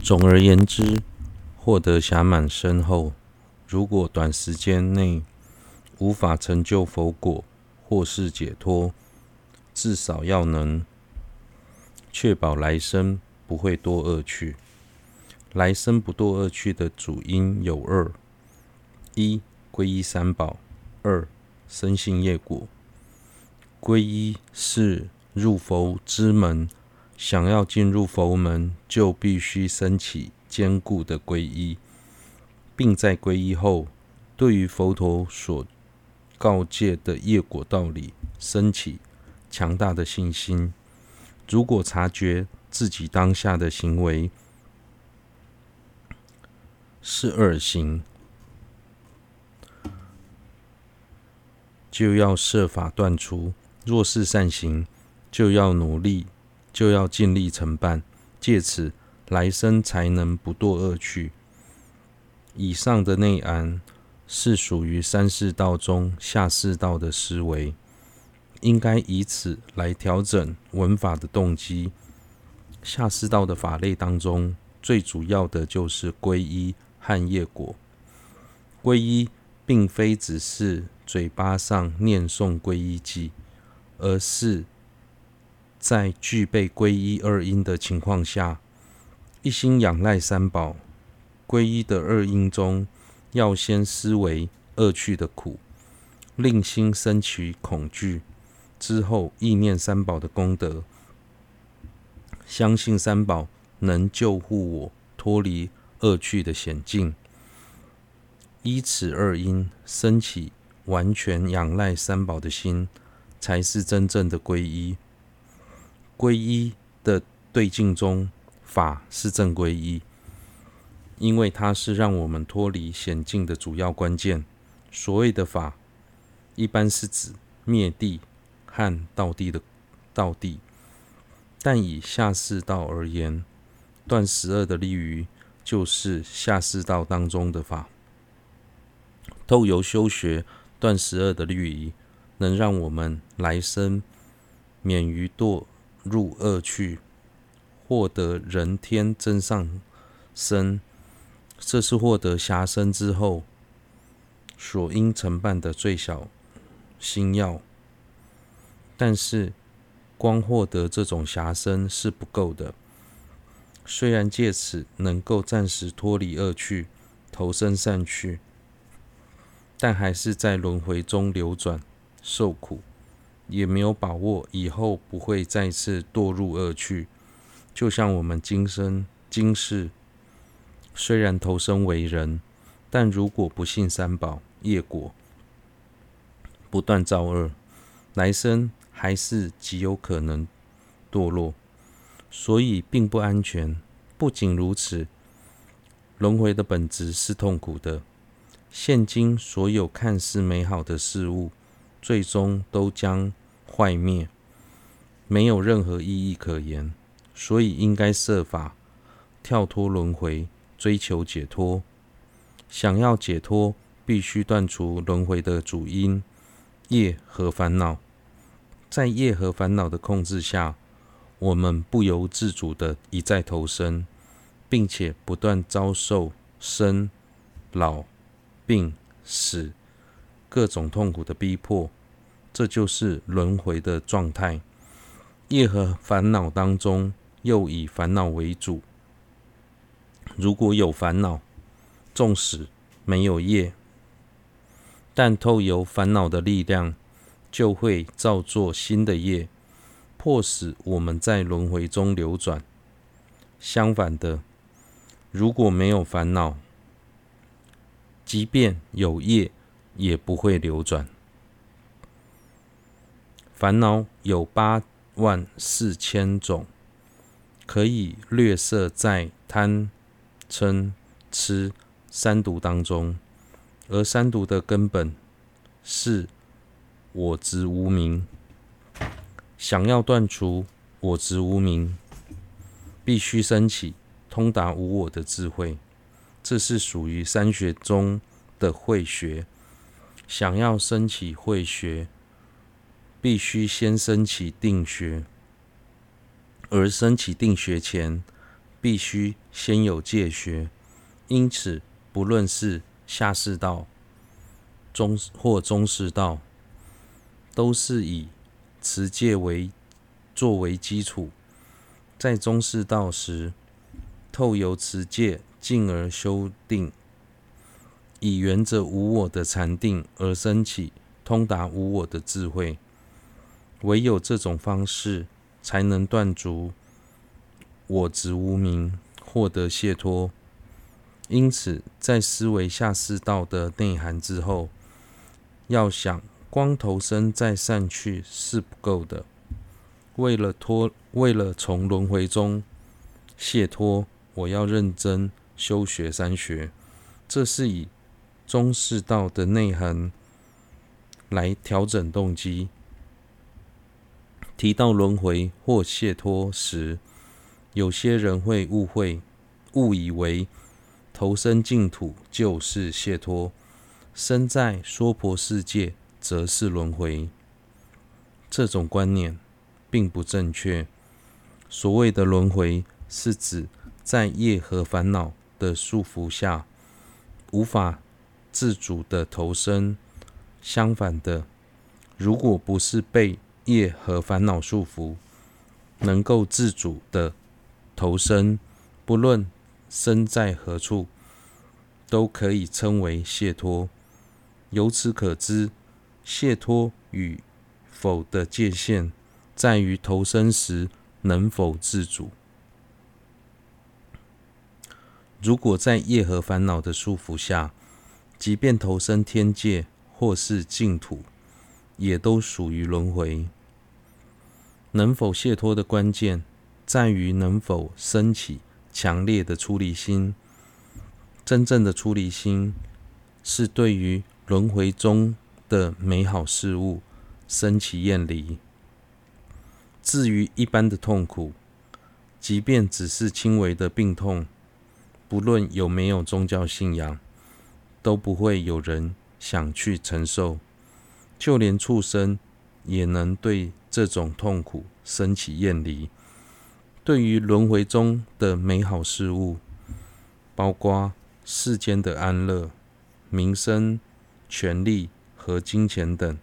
总而言之，获得暇满身后，如果短时间内无法成就佛果或是解脱，至少要能确保来生不会堕恶趣。来生不堕恶趣的主因有二：一、皈依三宝；二、生信业果。皈依是入佛之门，想要进入佛门，就必须升起坚固的皈依，并在皈依后，对于佛陀所告诫的业果道理，升起强大的信心。如果察觉自己当下的行为，是恶行，就要设法断除；若是善行，就要努力，就要尽力承办，借此来生才能不堕恶趣。以上的内涵是属于三世道中下世道的思维，应该以此来调整闻法的动机。下世道的法类当中，最主要的就是皈依。和业果，皈依并非只是嘴巴上念诵皈依记，而是在具备皈依二因的情况下，一心仰赖三宝。皈依的二因中，要先思维恶趣的苦，令心生起恐惧，之后意念三宝的功德，相信三宝能救护我脱离。恶趣的险境，依此二因生起完全仰赖三宝的心，才是真正的皈依。皈依的对境中，法是正皈依，因为它是让我们脱离险境的主要关键。所谓的法，一般是指灭地和道地的道地，但以下士道而言，断十二的利于。就是下士道当中的法，透由修学断十二的律仪，能让我们来生免于堕入恶趣，获得人天增上身。这是获得暇身之后所应承办的最小心要。但是，光获得这种暇身是不够的。虽然借此能够暂时脱离恶趣，投身善趣，但还是在轮回中流转受苦，也没有把握以后不会再次堕入恶趣。就像我们今生今世，虽然投生为人，但如果不信三宝业果，不断造恶，来生还是极有可能堕落。所以并不安全。不仅如此，轮回的本质是痛苦的。现今所有看似美好的事物，最终都将坏灭，没有任何意义可言。所以应该设法跳脱轮回，追求解脱。想要解脱，必须断除轮回的主因业和烦恼。在业和烦恼的控制下。我们不由自主地一再投生，并且不断遭受生、老、病、死各种痛苦的逼迫，这就是轮回的状态。业和烦恼当中，又以烦恼为主。如果有烦恼，纵使没有业，但透由烦恼的力量，就会造作新的业。迫使我们在轮回中流转。相反的，如果没有烦恼，即便有业，也不会流转。烦恼有八万四千种，可以略设在贪、嗔、痴三毒当中，而三毒的根本是我执无明。想要断除我执无明，必须升起通达无我的智慧。这是属于三学中的慧学。想要升起慧学，必须先升起定学。而升起定学前，必须先有戒学。因此，不论是下士道、中或中士道，都是以持戒为作为基础。在中士道时，透由持戒，进而修定，以原则无我的禅定而升起通达无我的智慧。唯有这种方式，才能断除我执无明，获得解脱。因此，在思维下四道的内涵之后，要想光头身再散去是不够的。为了脱，为了从轮回中解脱，我要认真修学三学。这是以中世道的内涵来调整动机。提到轮回或解脱时，有些人会误会，误以为投身净土就是解脱，身在娑婆世界则是轮回。这种观念并不正确。所谓的轮回，是指在业和烦恼的束缚下，无法自主的投身。相反的，如果不是被业和烦恼束缚，能够自主的投身，不论身在何处，都可以称为解脱。由此可知，解脱与否的界限，在于投身时能否自主。如果在业和烦恼的束缚下，即便投身天界或是净土，也都属于轮回。能否解脱的关键，在于能否升起强烈的出离心。真正的出离心，是对于轮回中的美好事物升起厌离。至于一般的痛苦，即便只是轻微的病痛，不论有没有宗教信仰，都不会有人想去承受。就连畜生，也能对这种痛苦升起厌离。对于轮回中的美好事物，包括世间的安乐、名声、权力和金钱等，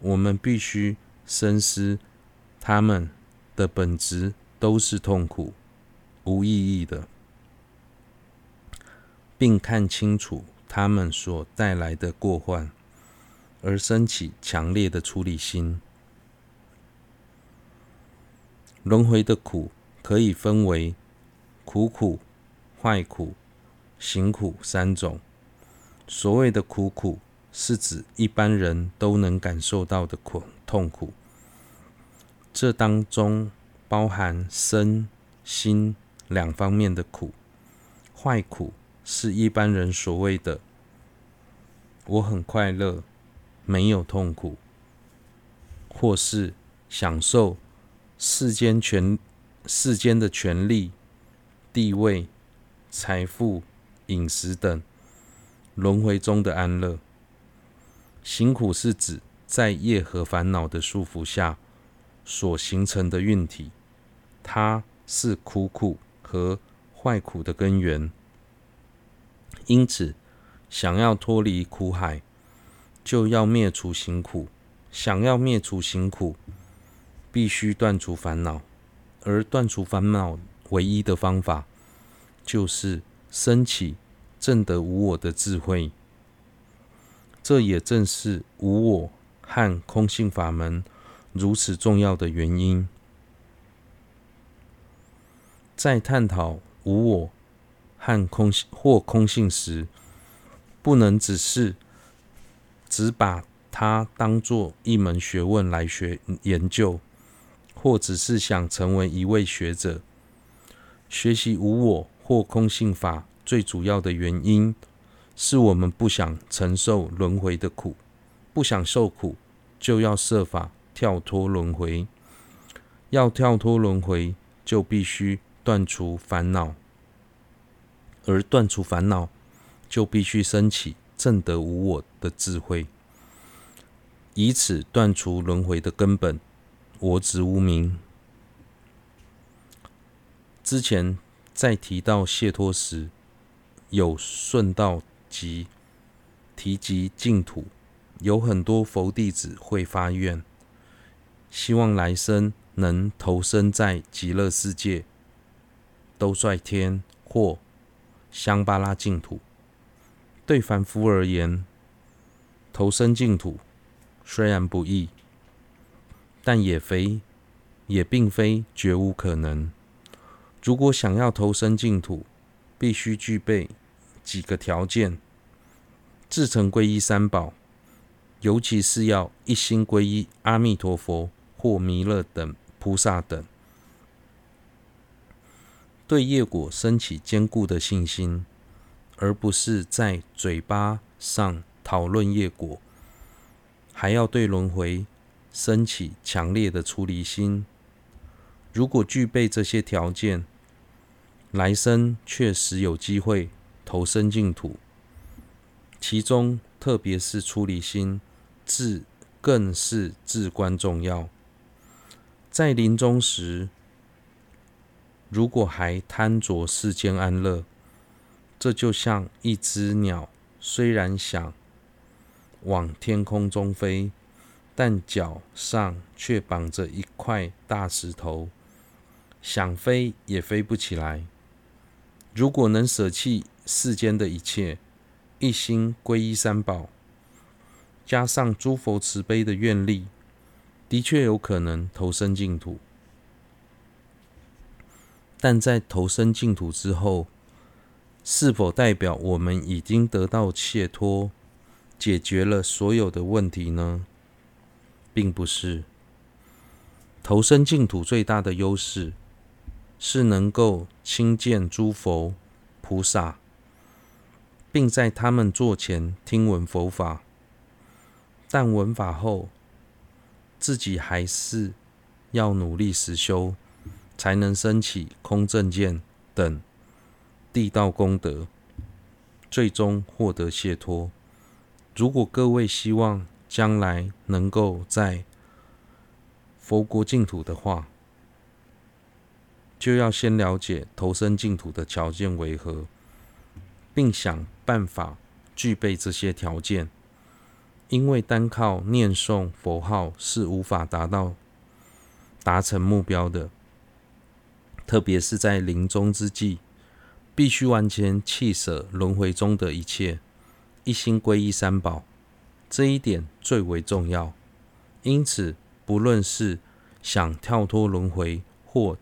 我们必须深思，它们的本质都是痛苦、无意义的，并看清楚他们所带来的过患，而生起强烈的出离心。轮回的苦可以分为苦苦、坏苦、行苦三种。所谓的苦苦，是指一般人都能感受到的苦痛苦。这当中包含身心两方面的苦。坏苦是一般人所谓的“我很快乐，没有痛苦”，或是享受。世间权、世间的权力、地位、财富、饮食等，轮回中的安乐。行苦是指在业和烦恼的束缚下所形成的运体，它是苦苦和坏苦的根源。因此，想要脱离苦海，就要灭除行苦。想要灭除行苦，必须断除烦恼，而断除烦恼唯一的方法，就是升起正得无我的智慧。这也正是无我和空性法门如此重要的原因。在探讨无我和空或空性时，不能只是只把它当做一门学问来学研究。或只是想成为一位学者，学习无我或空性法最主要的原因，是我们不想承受轮回的苦，不想受苦，就要设法跳脱轮回。要跳脱轮回，就必须断除烦恼，而断除烦恼，就必须升起正得无我的智慧，以此断除轮回的根本。我执无明。之前在提到解脱时，有顺道及提及净土，有很多佛弟子会发愿，希望来生能投生在极乐世界、兜率天或香巴拉净土。对凡夫而言，投生净土虽然不易，但也非也并非绝无可能。如果想要投生净土，必须具备几个条件：至诚皈依三宝，尤其是要一心皈依阿弥陀佛或弥勒等菩萨等；对业果升起坚固的信心。而不是在嘴巴上讨论业果，还要对轮回升起强烈的出离心。如果具备这些条件，来生确实有机会投身净土。其中，特别是出离心，至更是至关重要。在临终时，如果还贪着世间安乐，这就像一只鸟，虽然想往天空中飞，但脚上却绑着一块大石头，想飞也飞不起来。如果能舍弃世间的一切，一心皈依三宝，加上诸佛慈悲的愿力，的确有可能投生净土。但在投身净土之后，是否代表我们已经得到解脱，解决了所有的问题呢？并不是。投身净土最大的优势是能够亲见诸佛菩萨，并在他们座前听闻佛法。但闻法后，自己还是要努力实修，才能升起空正见等。地道功德，最终获得解脱。如果各位希望将来能够在佛国净土的话，就要先了解投生净土的条件为何，并想办法具备这些条件。因为单靠念诵佛号是无法达到达成目标的，特别是在临终之际。必须完全弃舍轮回中的一切，一心皈依三宝，这一点最为重要。因此，不论是想跳脱轮回，或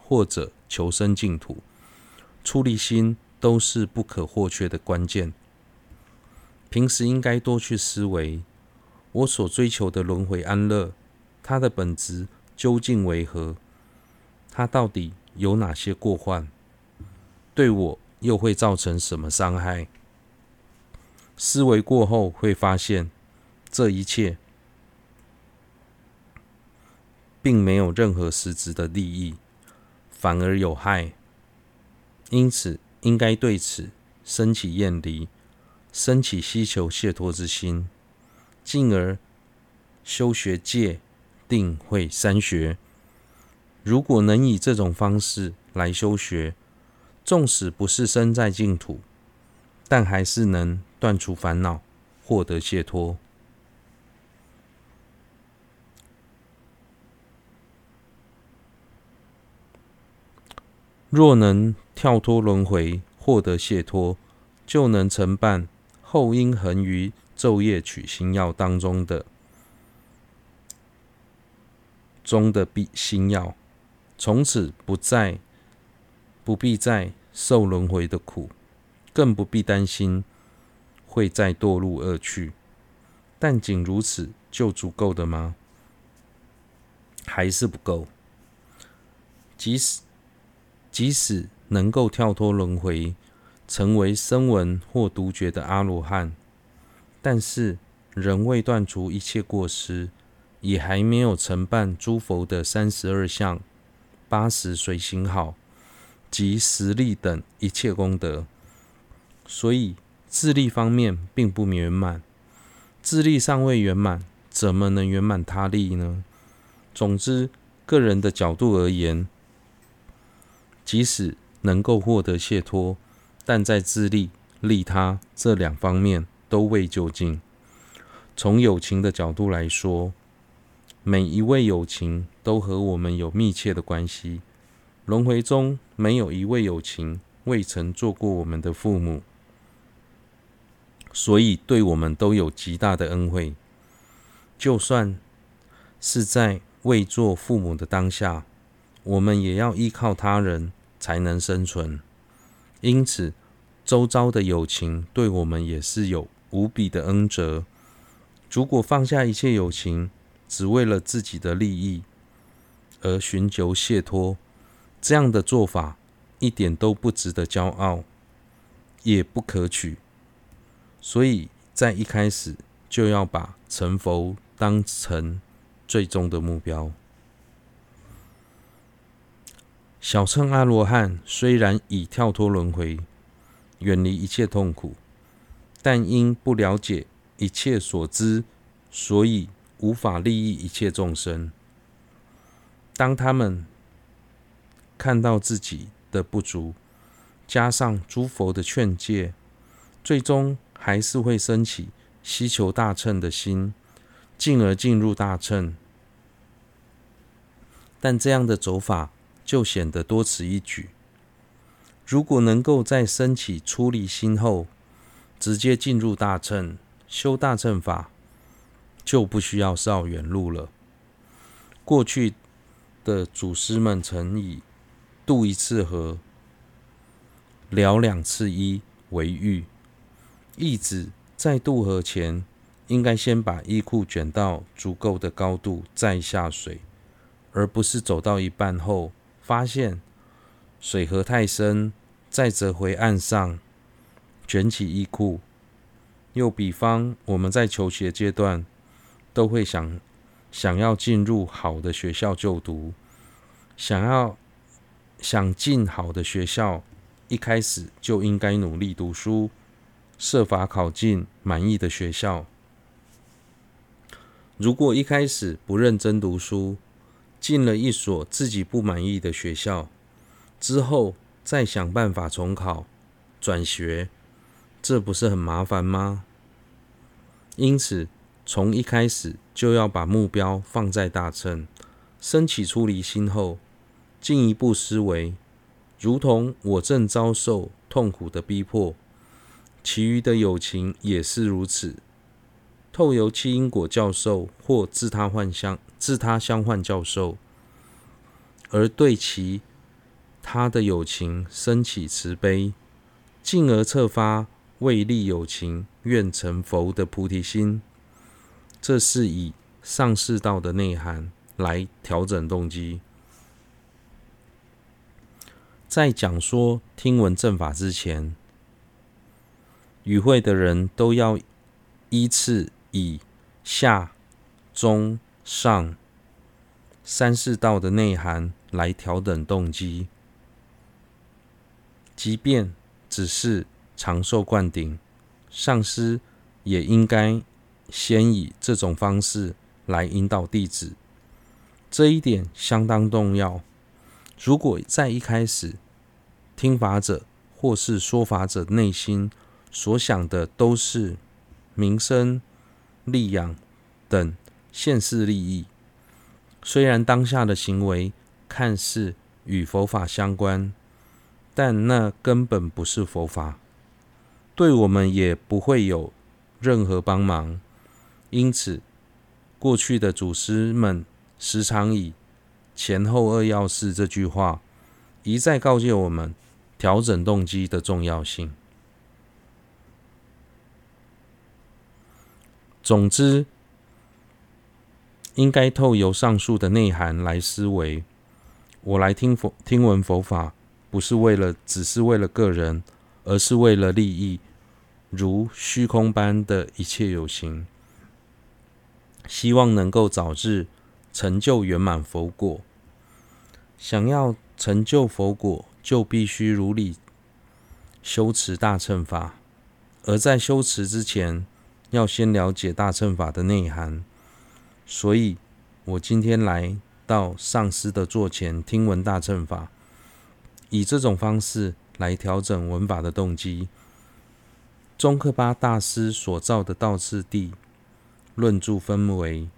或者求生净土，出离心都是不可或缺的关键。平时应该多去思维，我所追求的轮回安乐，它的本质究竟为何？它到底有哪些过患？对我又会造成什么伤害？思维过后会发现，这一切并没有任何实质的利益，反而有害。因此，应该对此生起厌离，生起希求解脱之心，进而修学戒、定、慧三学。如果能以这种方式来修学，纵使不是身在净土，但还是能断除烦恼，获得解脱。若能跳脱轮回，获得解脱，就能承办后因恒于昼夜取心要当中的中的必心要，从此不再。不必再受轮回的苦，更不必担心会再堕入恶趣。但仅如此就足够的吗？还是不够。即使即使能够跳脱轮回，成为声闻或独觉的阿罗汉，但是仍未断除一切过失，也还没有承办诸佛的三十二相、八十随行好。及实力等一切功德，所以自力方面并不圆满。自力尚未圆满，怎么能圆满他力呢？总之，个人的角度而言，即使能够获得解脱，但在自利、利他这两方面都未究竟。从友情的角度来说，每一位友情都和我们有密切的关系。轮回中没有一位友情未曾做过我们的父母，所以对我们都有极大的恩惠。就算是在未做父母的当下，我们也要依靠他人才能生存。因此，周遭的友情对我们也是有无比的恩泽。如果放下一切友情，只为了自己的利益而寻求解脱，这样的做法一点都不值得骄傲，也不可取。所以在一开始就要把成佛当成最终的目标。小乘阿罗汉虽然已跳脱轮回，远离一切痛苦，但因不了解一切所知，所以无法利益一切众生。当他们看到自己的不足，加上诸佛的劝诫，最终还是会升起希求大乘的心，进而进入大乘。但这样的走法就显得多此一举。如果能够在升起出离心后，直接进入大乘。修大乘法就不需要绕远路了。过去的祖师们曾以渡一次河，了两次衣为喻，意指在渡河前，应该先把衣裤卷到足够的高度再下水，而不是走到一半后发现水河太深，再折回岸上卷起衣裤。又比方，我们在求学阶段，都会想想要进入好的学校就读，想要想进好的学校，一开始就应该努力读书，设法考进满意的学校。如果一开始不认真读书，进了一所自己不满意的学校，之后再想办法重考、转学。这不是很麻烦吗？因此，从一开始就要把目标放在大乘，升起出离心后，进一步思维，如同我正遭受痛苦的逼迫，其余的友情也是如此。透由七因果教授或自他幻相、自他相幻教授，而对其他的友情升起慈悲，进而策发。为利有情，愿成佛的菩提心，这是以上士道的内涵来调整动机。在讲说听闻正法之前，与会的人都要依次以下、中、上三世道的内涵来调整动机，即便只是。长寿灌顶，上师也应该先以这种方式来引导弟子，这一点相当重要。如果在一开始，听法者或是说法者内心所想的都是名声、利养等现世利益，虽然当下的行为看似与佛法相关，但那根本不是佛法。对我们也不会有任何帮忙，因此，过去的祖师们时常以“前后二要事”这句话一再告诫我们调整动机的重要性。总之，应该透由上述的内涵来思维。我来听佛听闻佛法，不是为了，只是为了个人，而是为了利益。如虚空般的一切有形，希望能够早日成就圆满佛果。想要成就佛果，就必须如理修持大乘法。而在修持之前，要先了解大乘法的内涵。所以，我今天来到上师的座前听闻大乘法，以这种方式来调整文法的动机。宗喀巴大师所造的道次第论著分为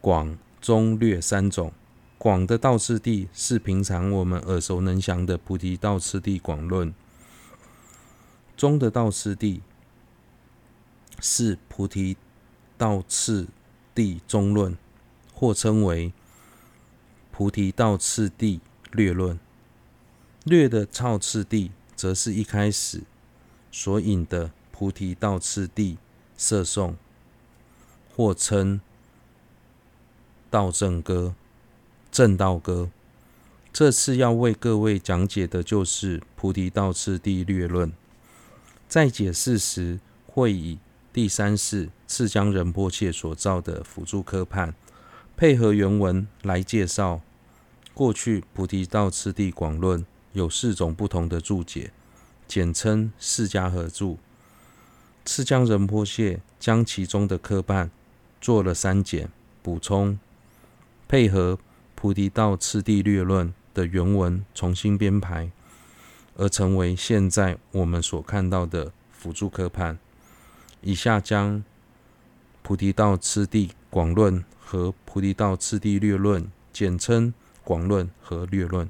广、中、略三种。广的道次第是平常我们耳熟能详的菩提道次第广论。中的道次第是菩提道次第中论，或称为菩提道次第略论。略的次第则是一开始所引的菩提道次第摄颂，或称道正歌。正道歌，这次要为各位讲解的就是菩提道次第略论。在解释时，会以第三世次江仁波切所造的辅助科判，配合原文来介绍。过去菩提道次第广论有四种不同的注解，简称四家合注。次江仁波切将其中的科判做了删减、补充，配合。菩提道次第略论的原文重新编排，而成为现在我们所看到的辅助科判。以下将菩提道次第广论和菩提道次第略论简称广论和略论。